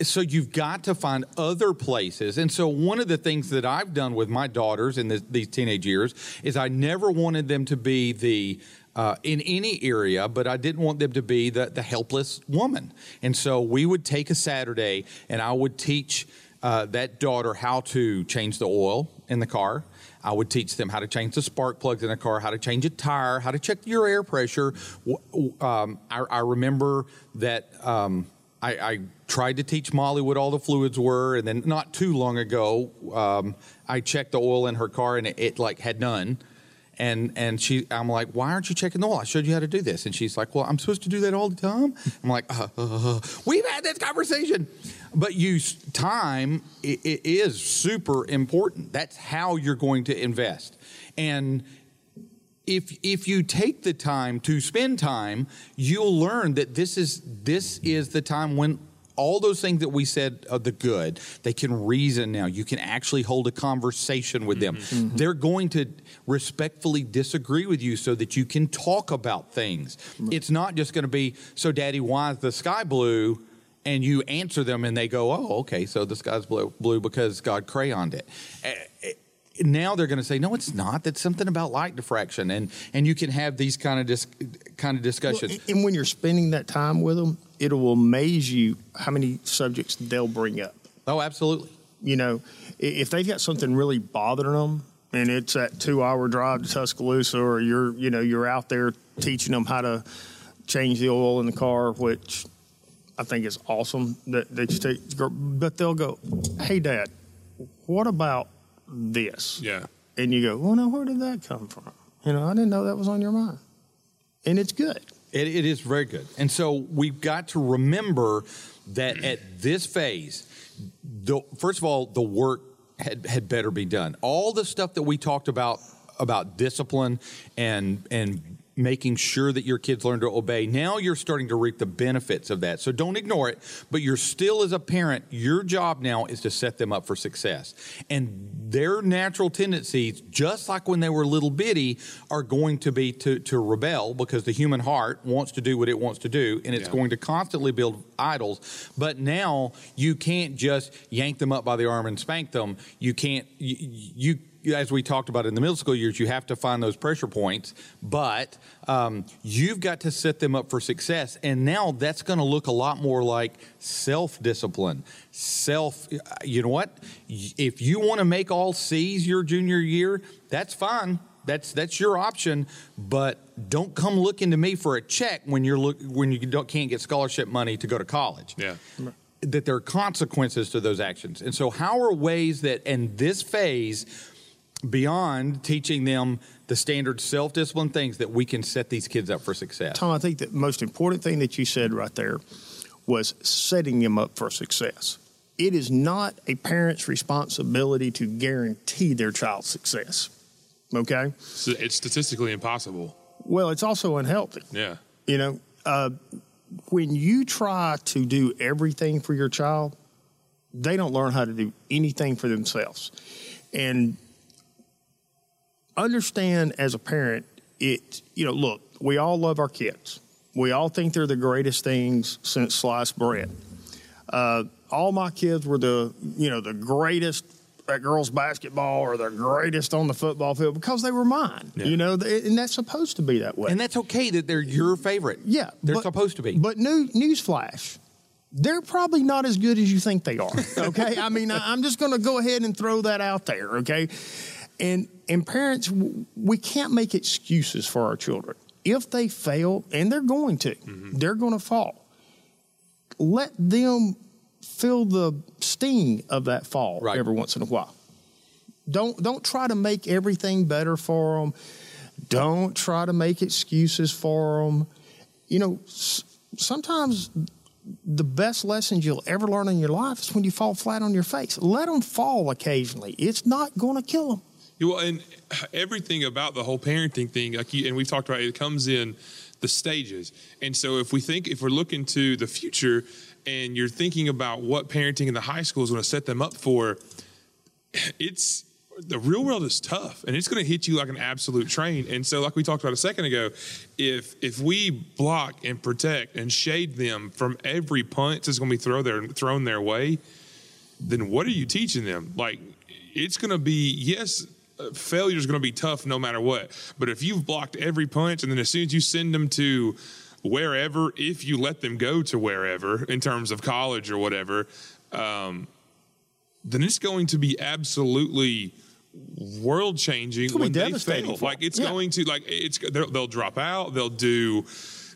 so you've got to find other places. And so one of the things that I've done with my daughters in the, these teenage years is I never wanted them to be the uh, in any area, but I didn't want them to be the, the helpless woman. And so we would take a Saturday and I would teach uh, that daughter how to change the oil in the car. I would teach them how to change the spark plugs in a car, how to change a tire, how to check your air pressure. Um, I, I remember that um, I, I tried to teach Molly what all the fluids were, and then not too long ago, um, I checked the oil in her car, and it, it like had none. And and she, I'm like, why aren't you checking the oil? I showed you how to do this. And she's like, well, I'm supposed to do that all the time. I'm like, uh, uh, uh. we've had this conversation, but you time i it is super important. That's how you're going to invest. And if if you take the time to spend time, you'll learn that this is this is the time when all those things that we said are the good they can reason now you can actually hold a conversation with them Mm-hmm. they're going to respectfully disagree with you so that you can talk about things it's not just going to be so daddy why is the sky blue and you answer them and they go oh okay so the sky's blue blue because god crayoned it. Eh, eh, now they're going to say no it's not. That's something about light diffraction. And and you can have these kind of dis, kind of discussions. Well, and when you're spending that time with them, it will amaze you how many subjects they'll bring up. oh absolutely. You know, if they've got something really bothering them, and it's that two-hour drive to Tuscaloosa, or you're, you know, you're out there teaching them how to change the oil in the car, which I think it's awesome that, that you take. But they'll go, "Hey, Dad, what about this?" Yeah. And you go, "Well, now where did that come from?" You know, I didn't know that was on your mind, and it's good. It, it is very good. And so we've got to remember that at this phase, the, first of all, the work had, had better be done. All the stuff that we talked about about discipline and and making sure that your kids learn to obey. Now you're starting to reap the benefits of that. So don't ignore it, but you're still as a parent, your job now is to set them up for success. And their natural tendencies, just like when they were little bitty, are going to be to, to rebel because the human heart wants to do what it wants to do and it's Yeah. going to constantly build idols. But now you can't just yank them up by the arm and spank them. You can't, you, you as we talked about in the middle school years, you have to find those pressure points, but um, you've got to set them up for success. And now that's going to look a lot more like self discipline. Self, you know what? If you want to make all C's your junior year, that's fine. That's that's your option, but don't come looking to me for a check when you're look when you don't, can't get scholarship money to go to college Yeah. that there are consequences to those actions. And so, how are ways that in this phase, beyond teaching them the standard self discipline things, that we can set these kids up for success? Tom, I think the most important thing that you said right there was setting them up for success. It is not a parent's responsibility to guarantee their child's success. Okay? So it's statistically impossible. Well, it's also unhealthy. Yeah. You know, uh, when you try to do everything for your child, they don't learn how to do anything for themselves. And understand as a parent, it, you know, look, we all love our kids. We all think they're the greatest things since sliced bread. Uh, all my kids were the, you know, the greatest at girls basketball or the greatest on the football field because they were mine. Yeah. You know, and that's supposed to be that way. and that's okay that they're your favorite. Yeah, they're but- supposed to be. But new newsflash, they're probably not as good as you think they are. Okay, I mean, I, I'm just going to go ahead and throw that out there. Okay, and and parents, we can't make excuses for our children. If they fail, and they're going to, mm-hmm. they're going to fall. Let them feel the sting of that fall Right. every once in a while. Don't don't try to make everything better for them. Don't try to make excuses for them. You know, s- sometimes the best lessons you'll ever learn in your life is when you fall flat on your face. Let them fall occasionally. It's not going to kill them. Well, and everything about the whole parenting thing, like you, and we've talked about, it it comes in the stages. And so, if we think, if we're looking to the future, and you're thinking about what parenting in the high school is going to set them up for, it's the real world is tough, and it's going to hit you like an absolute train. And so, like we talked about a second ago, if if we block and protect and shade them from every punch that's going to be throw their, thrown their way, then what are you teaching them? Like, it's going to be, yes, failure is going to be tough no matter what. But if you've blocked every punch, and then as soon as you send them to wherever, if you let them go to wherever in terms of college or whatever, um, then it's going to be absolutely world changing when they fail. Like it's Yeah. going to like it's they'll drop out. They'll do.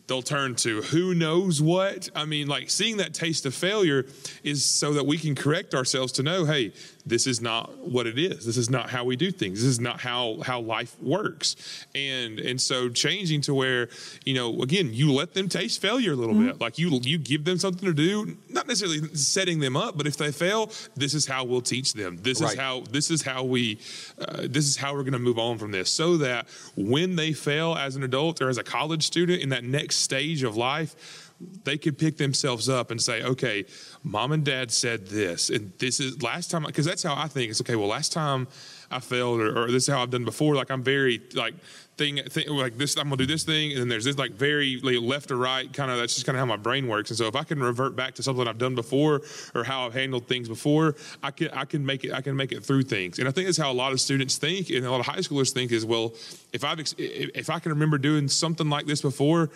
They'll turn to who knows what. I mean, like seeing that taste of failure is so that we can correct ourselves to know, hey, this is not what it is. This is not how we do things. This is not how how life works. And and so changing to where you know again you let them taste failure a little bit. Like you you give them something to do, not necessarily setting them up, but if they fail, this is how we'll teach them. This Right. is how this is how we uh, this is how we're going to move on from this so that when they fail as an adult or as a college student in that next stage of life they could pick themselves up and say okay mom and dad said this and this is last time because that's how i think it's okay well last time i failed or, or this is how i've done before like i'm very like thing, thing like this i'm gonna do this thing and then there's this like very like, left or right kind of that's just kind of how my brain works and so if i can revert back to something i've done before or how i've handled things before i can i can make it i can make it through things and i think that's how a lot of students think and a lot of high schoolers think is well. If i've if if i can remember doing something like this before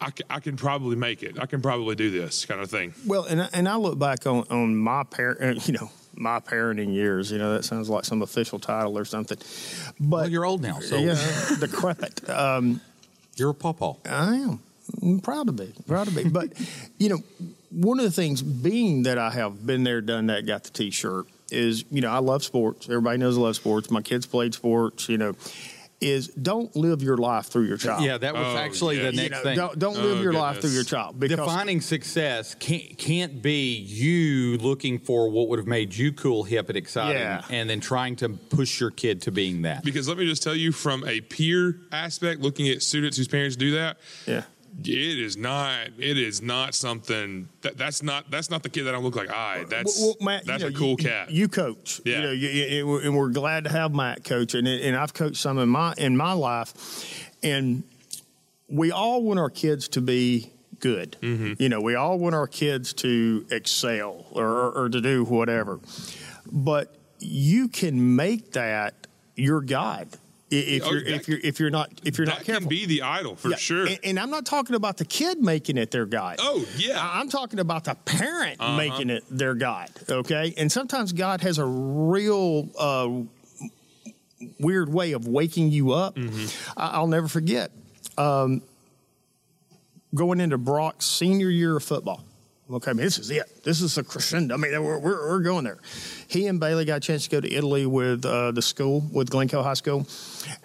I can, I can probably make it. I can probably do this kind of thing. Well, and I- and I look back on on my parent, you know, my parenting years. You know, that sounds like some official title or something. But Well, you're old now, so yeah, decrepit. Um, you're a pawpaw. I am. I'm proud to be. Proud to be. But, you know, one of the things, being that I have been there, done that, got the t shirt, is, you know, I love sports. Everybody knows I love sports. My kids played sports, you know, is don't live your life through your child. Yeah, that was Oh, actually yeah. the next You know, thing. Don't, don't live Oh, your life through your child. Because, Defining success can't can't be you looking for what would have made you cool, hip, and exciting, Yeah. and then trying to push your kid to being that. Because let me just tell you, from a peer aspect, looking at students whose parents do that, yeah. It is not. It is not something that that's not that's not the kid that I look like. I that's Well, well, Matt, that's you a cool you, cat. You coach, Yeah. You know, you, you, and we're glad to have Matt coach, and and I've coached some in my in my life, and we all want our kids to be good. Mm-hmm. You know, we all want our kids to excel or, or, to do whatever, but you can make that your guide if Oh, you're that- if you're if you're not if you're that not careful. can be the idol for Yeah, sure. And, and I'm not talking about the kid making it their guide. oh yeah, I'm talking about the parent Uh-huh. making it their God. Okay, and sometimes God has a real uh, weird way of waking you up. Mm-hmm. I- I'll never forget um, going into Brock's senior year of football. Okay, I mean, this is it. This is a crescendo. I mean, we're, we're, we're going there. He and Bailey got a chance to go to Italy with uh, the school, with Glencoe High School.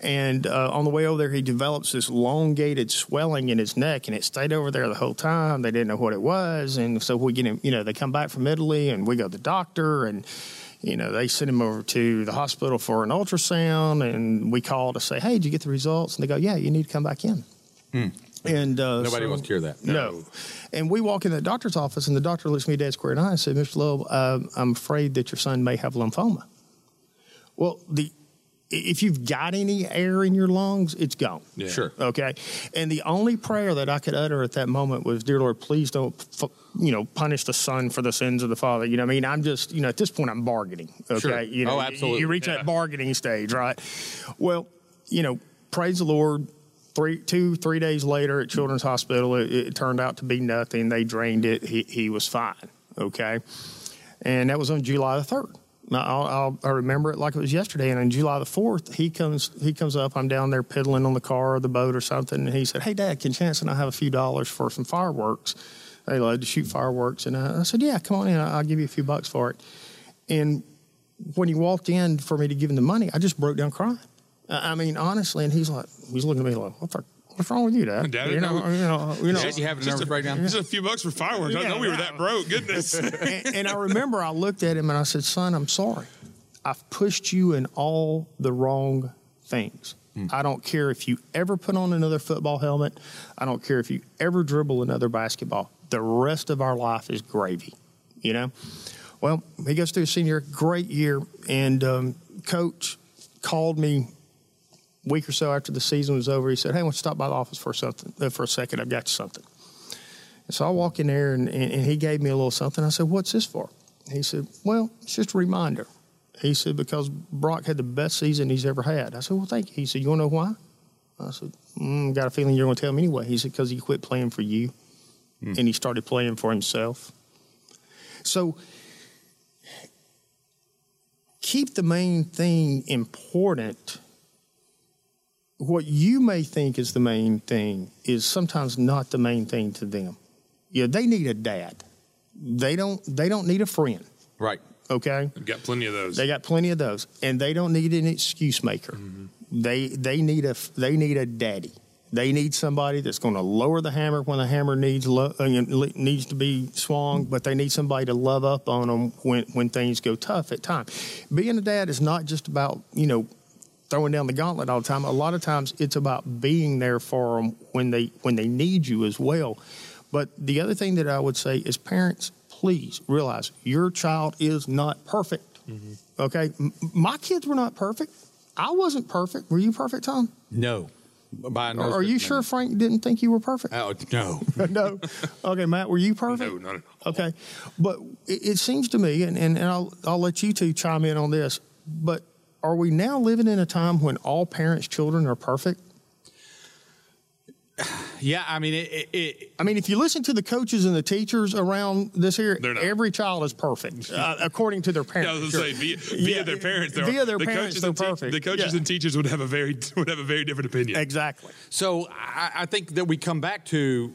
And uh, on the way over there, he develops this elongated swelling in his neck, and it stayed over there the whole time. They didn't know what it was. And so we get him, you know, they come back from Italy, and we go to the doctor, and, you know, they send him over to the hospital for an ultrasound. And we call to say, hey, did you get the results? And they go, yeah, you need to come back in. And uh, Nobody so- wants to hear that. no. And we walk in the doctor's office, and the doctor looks me dead square in the eye and said, Mr. Love, uh, I'm afraid that your son may have lymphoma. Well, the if you've got any air in your lungs, it's gone. Yeah. Sure. Okay. And the only prayer that I could utter at that moment was, Dear Lord, please don't, f- you know, punish the son for the sins of the father. You know, what I mean, I'm just, you know, at this point, I'm bargaining. Okay. Sure. You know, Oh, you- absolutely. You, reach Yeah. that bargaining stage, right? Well, you know, praise the Lord. Three, two, three days later at Children's Hospital, it, it turned out to be nothing. They drained it. He, he was fine. Okay. And that was on July the 3rd. Now, I'll, I'll, I remember it like it was yesterday. And on July the 4th, he comes he comes up. I'm down there piddling on the car or the boat or something. And he said, Hey, Dad, can Chance and I have a few dollars for some fireworks? They love to shoot fireworks. And I, I said, Yeah, come on in. I'll give you a few bucks for it. And when he walked in for me to give him the money, I just broke down crying. I I mean, honestly, and he's like, he's looking at me like, "What's, what's wrong with you, Dad? Dad, you know, no. you know, you know." Did you have a Just nervous a- breakdown? Just a few bucks for fireworks. I know we were that broke. Goodness. and, and I remember I looked at him and I said, "Son, I'm sorry. I've pushed you in all the wrong things. I don't care if you ever put on another football helmet. I don't care if you ever dribble another basketball. The rest of our life is gravy, you know." Well, he goes through senior, great year, and um, coach called me a week or so after the season was over. He said, "Hey, I want you to stop by the office for something uh, for a second. I've got you something." And so I walk in there and, and, and he gave me a little something. I said, What's this for? He said, Well, it's just a reminder. He said, Because Brock had the best season he's ever had. I said, Well, thank you. He said, You want to know why? I said, mm, Got a feeling you're going to tell me anyway. He said, Because he quit playing for you and he started playing for himself. So keep the main thing important. What you may think is the main thing is sometimes not the main thing to them. Yeah, they need a dad. They don't. They don't need a friend. Right. Okay, I've got plenty of those. they got plenty of those, and they don't need an excuse maker. They they need a they need a daddy. They need somebody that's going to lower the hammer when the hammer needs lo- uh, needs to be swung, but they need somebody to love up on them when when things go tough at times. Being a dad is not just about you know throwing down the gauntlet all the time. A lot of times it's about being there for them when they when they need you as well. But the other thing that I would say is parents, please realize your child is not perfect. Mm-hmm. Okay, M- my kids were not perfect. I wasn't perfect. Were you perfect, Tom? No. By no are you sure Frank didn't think you were perfect? Oh, no. no. Okay, Matt, were you perfect? no, not at all. Okay, but it, it seems to me, and, and, and I'll, I'll let you two chime in on this, but are we now living in a time when all parents' children are perfect? Yeah, I mean, it, it, it, I mean, if you listen to the coaches and the teachers around this here, every child is perfect uh, according to their Yeah, I parents. was going say via, via Yeah, their parents. they're- via their the parents, coaches they're and te- the coaches Yeah. and teachers would have a very would have a very different opinion. exactly. So I, I think that we come back to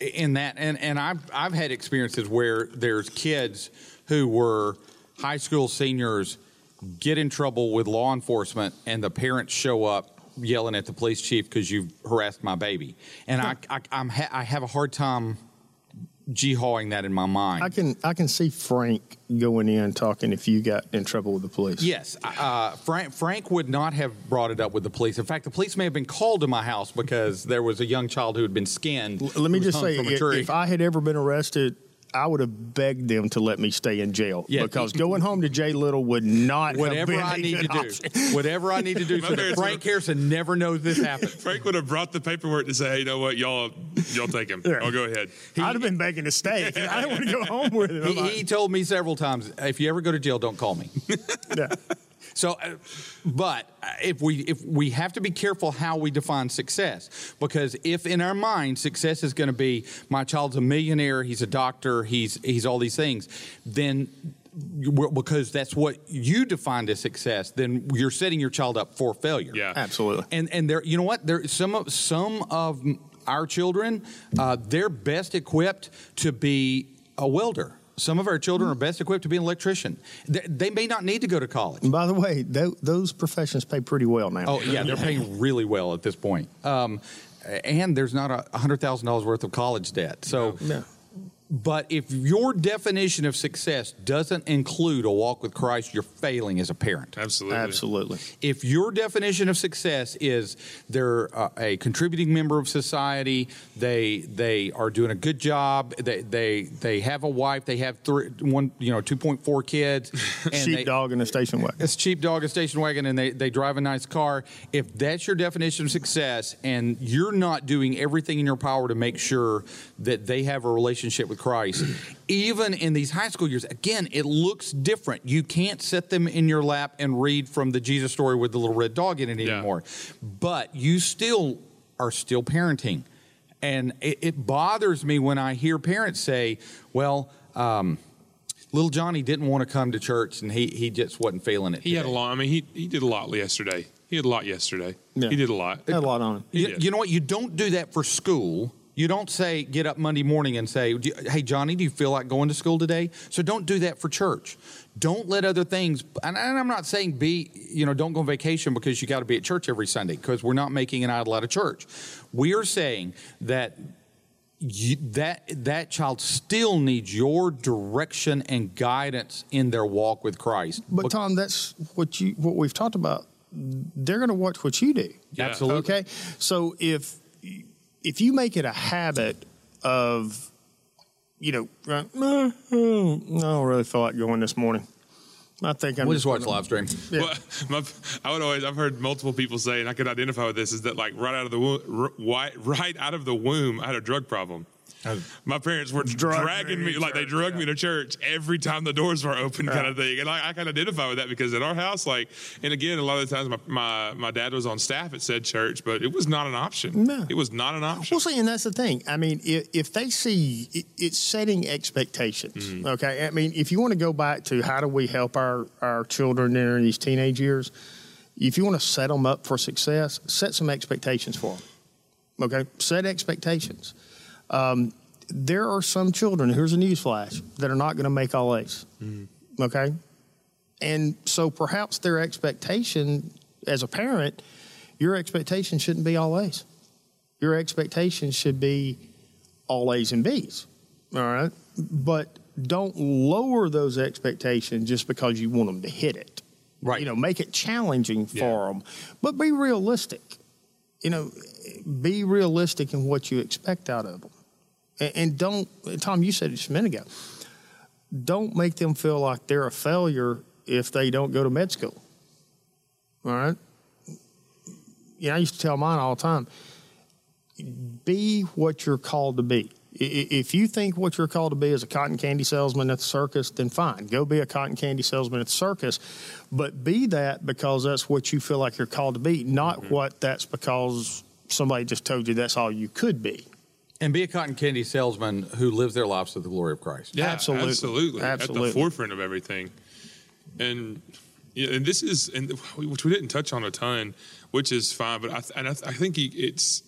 in that, and, and I've I've had experiences where there's kids who were high school seniors get in trouble with law enforcement, and the parents show up yelling at the police chief because you've harassed my baby, and I, I I'm ha- I have a hard time jihawing that in my mind. I can I can see Frank going in talking if you got in trouble with the police. Yes, uh, Frank, Frank would not have brought it up with the police. In fact, the police may have been called to my house because there was a young child who had been skinned. L- Let me just say, if, if I had ever been arrested, I would have begged them to let me stay in jail Yeah. because going home to Jay Little would not have whatever been I a need to option. do, whatever I need to do, so that Frank were- Harrison never knows this happened. Frank would have brought the paperwork to say, "Hey, you know what, y'all, y'all take him. I'll go ahead." I'd have been begging to stay. I didn't want to go home with him. He, he told me several times, if you ever go to jail, don't call me. yeah. So, uh, but uh, if we if we have to be careful how we define success, because if in our mind success is going to be my child's a millionaire, he's a doctor, he's he's all these things, then because that's what you defined as success, then you're setting your child up for failure. Yeah. Absolutely. And and there, you know what? There some of some of our children, uh, they're best equipped to be a welder. Some of our children are best equipped to be an electrician. They, they may not need to go to college. And by the way, tho- those professions pay pretty well now. Oh yeah, they're paying really well at this point. Um, and there's not a hundred thousand dollars worth of college debt. So, Yeah. But if your definition of success doesn't include a walk with Christ, you're failing as a parent. Absolutely. Absolutely. If your definition of success is they're uh, a contributing member of society, they they are doing a good job, they they they have a wife, they have three one you know two point four kids, and they- Sheepdog in a station wagon. it's cheap dog, a station wagon, and they, they drive a nice car. If that's your definition of success, and you're not doing everything in your power to make sure that they have a relationship with Christ, even in these high school years, again, it looks different. You can't sit them in your lap and read from the Jesus story with the little red dog in it Yeah. anymore. But you still are still parenting. And it, it bothers me when I hear parents say, well, um, little Johnny didn't want to come to church and he, he just wasn't feeling it. He had a lot. I mean, he he did a lot yesterday. He had a lot yesterday. Yeah. He did a lot. Had a lot on him. You, you know what? You don't do that for school. You don't say, get up Monday morning and say, hey, Johnny, do you feel like going to school today? So don't do that for church. Don't let other things, and and I'm not saying be, you know, don't go on vacation because you got to be at church every Sunday because we're not making an idol out of church. We are saying that you, that that child still needs your direction and guidance in their walk with Christ. But Tom, that's what you what we've talked about. They're going to watch what you do. Yeah. Absolutely. Okay, so if if you make it a habit of, you know, right, "Uh, uh, I don't really feel like going this morning. I think I'm We'll just watch gonna- live stream. Yeah. Well, my, I would always. I've heard multiple people say, and I could identify with this, is that like right out of the womb, right, right out of the womb, I had a drug problem. My parents were Drug dragging me like they drug yeah. me to church every time the doors were open, kind of thing. And I, I can identify with that because at our house, like, and again, a lot of the times my, my, my dad was on staff at said church, but it was not an option. No. It was not an option. Well, see, and that's the thing. I mean, if, if they see it, it's setting expectations, mm-hmm. okay? I mean, if you want to go back to how do we help our, our children during these teenage years, if you want to set them up for success, set some expectations for them, okay? Set expectations. Um, there are some children, here's a news flash, that are not going to make all A's. Okay. And so perhaps their expectation as a parent, your expectation shouldn't be all A's. Your expectation should be all A's and B's. All right. But don't lower those expectations just because you want them to hit it. Right. You know, make it challenging for Yeah. them, but be realistic. You know, be realistic in what you expect out of them. And, and don't, Tom, you said it just a minute ago, don't make them feel like they're a failure if they don't go to med school. All right. Yeah, I used to tell mine all the time be what you're called to be. If you think what you're called to be is a cotton candy salesman at the circus, then fine, go be a cotton candy salesman at the circus. But be that because that's what you feel like you're called to be, not mm-hmm. what that's because somebody just told you that's all you could be. And be a cotton candy salesman who lives their lives to the glory of Christ. Yeah, Absolutely. absolutely, at the forefront of everything. And yeah, and this is and which we didn't touch on a ton, which is fine. But I th- and I, th- I think it's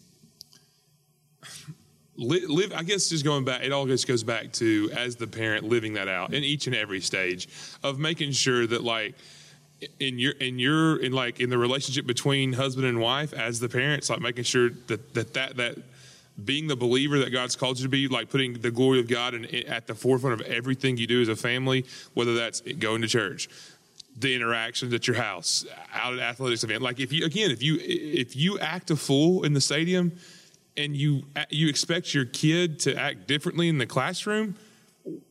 li- live. I guess just going back, it all just goes back to as the parent living that out in each and every stage of making sure that like in your in your in like in the relationship between husband and wife as the parents like making sure that that that that being the believer that God's called you to be, like putting the glory of God in, at the forefront of everything you do as a family, whether that's going to church, the interactions at your house, out at athletics event. Like if you again, if you if you act a fool in the stadium, and you you expect your kid to act differently in the classroom,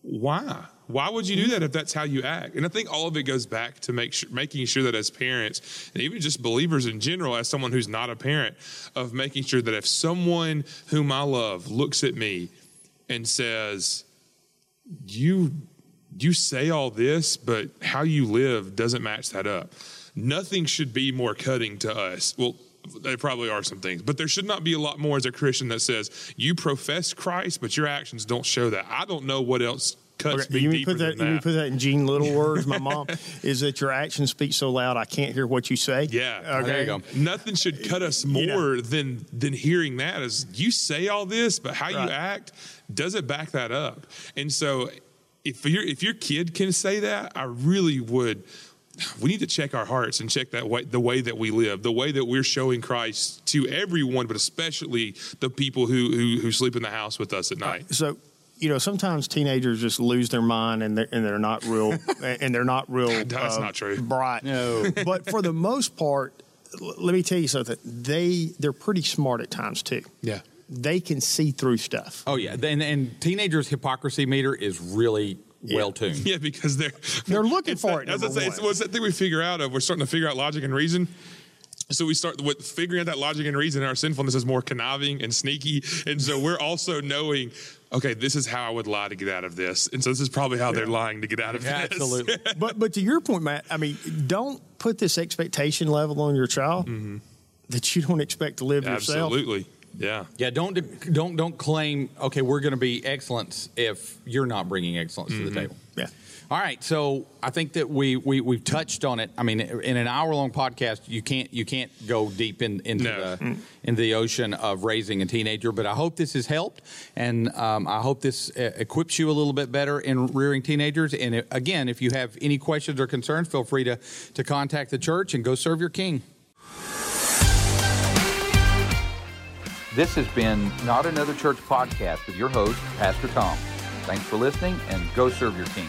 why? Why would you do that if that's how you act? And I think all of it goes back to make sure, making sure that as parents, and even just believers in general, as someone who's not a parent, of making sure that if someone whom I love looks at me and says, "You, you say all this, but how you live doesn't match that up," nothing should be more cutting to us. Well. There probably are some things, but there should not be a lot more as a Christian that says you profess Christ, but your actions don't show that. I don't know what else cuts Okay, you mean put that, than you mean put that in Gene Little words, my mom, is that your actions speak so loud I can't hear what you say. Yeah. Okay. There you go. Nothing should cut us more You know. than than hearing that. Is you say all this, but how Right. you act doesn't back that up. And so, if your if your kid can say that, I really would. We need to check our hearts and check that way, the way that we live, the way that we're showing Christ to everyone, but especially the people who who, who sleep in the house with us at uh, night. So, you know, sometimes teenagers just lose their mind and they're, and they're not real and they're not real. uh, That's not true. Bright. No. but for the most part, l- let me tell you something. They they're pretty smart at times too. Yeah. They can see through stuff. Oh yeah, and, and teenagers' hypocrisy meter is really well tuned. Yeah, because they're They're looking it's for that- it, As I say, it's, well, it's that thing we figure out of. We're starting to figure out logic and reason. So we start with figuring out that logic and reason. Our sinfulness is more conniving and sneaky, and so we're also knowing. Okay, this is how I would lie to get out of this, and so this is probably how they're lying to get out of this. Absolutely. but but to your point, Matt, I mean, don't put this expectation level on your child mm-hmm. that you don't expect to live yourself. Absolutely, yeah. Yeah, don't don't don't claim okay we're going to be excellence if you're not bringing excellence to the mm-hmm. table. Yeah. All right, so I think that we we we've touched on it. I mean, in an hour long podcast, you can't you can't go deep in, into No. the into the ocean of raising a teenager. But I hope this has helped, and um, I hope this uh, equips you a little bit better in rearing teenagers. And uh, again, if you have any questions or concerns, feel free to to contact the church and go serve your king. This has been Not Another Church podcast with your host, Pastor Tom. Thanks for listening and go serve your king.